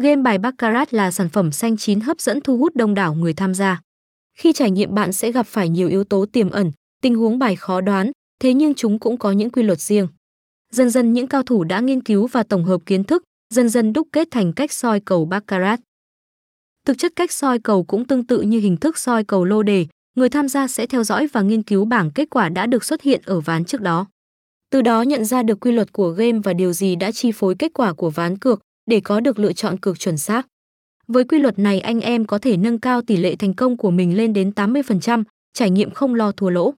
Game bài Baccarat là sản phẩm xanh chín hấp dẫn thu hút đông đảo người tham gia. Khi trải nghiệm bạn sẽ gặp phải nhiều yếu tố tiềm ẩn, tình huống bài khó đoán, thế nhưng chúng cũng có những quy luật riêng. Dần dần những cao thủ đã nghiên cứu và tổng hợp kiến thức, dần dần đúc kết thành cách soi cầu Baccarat. Thực chất cách soi cầu cũng tương tự như hình thức soi cầu lô đề, người tham gia sẽ theo dõi và nghiên cứu bảng kết quả đã được xuất hiện ở ván trước đó. Từ đó nhận ra được quy luật của game và điều gì đã chi phối kết quả của ván cược để có được lựa chọn cược chuẩn xác. Với quy luật này anh em có thể nâng cao tỷ lệ thành công của mình lên đến 80%, trải nghiệm không lo thua lỗ.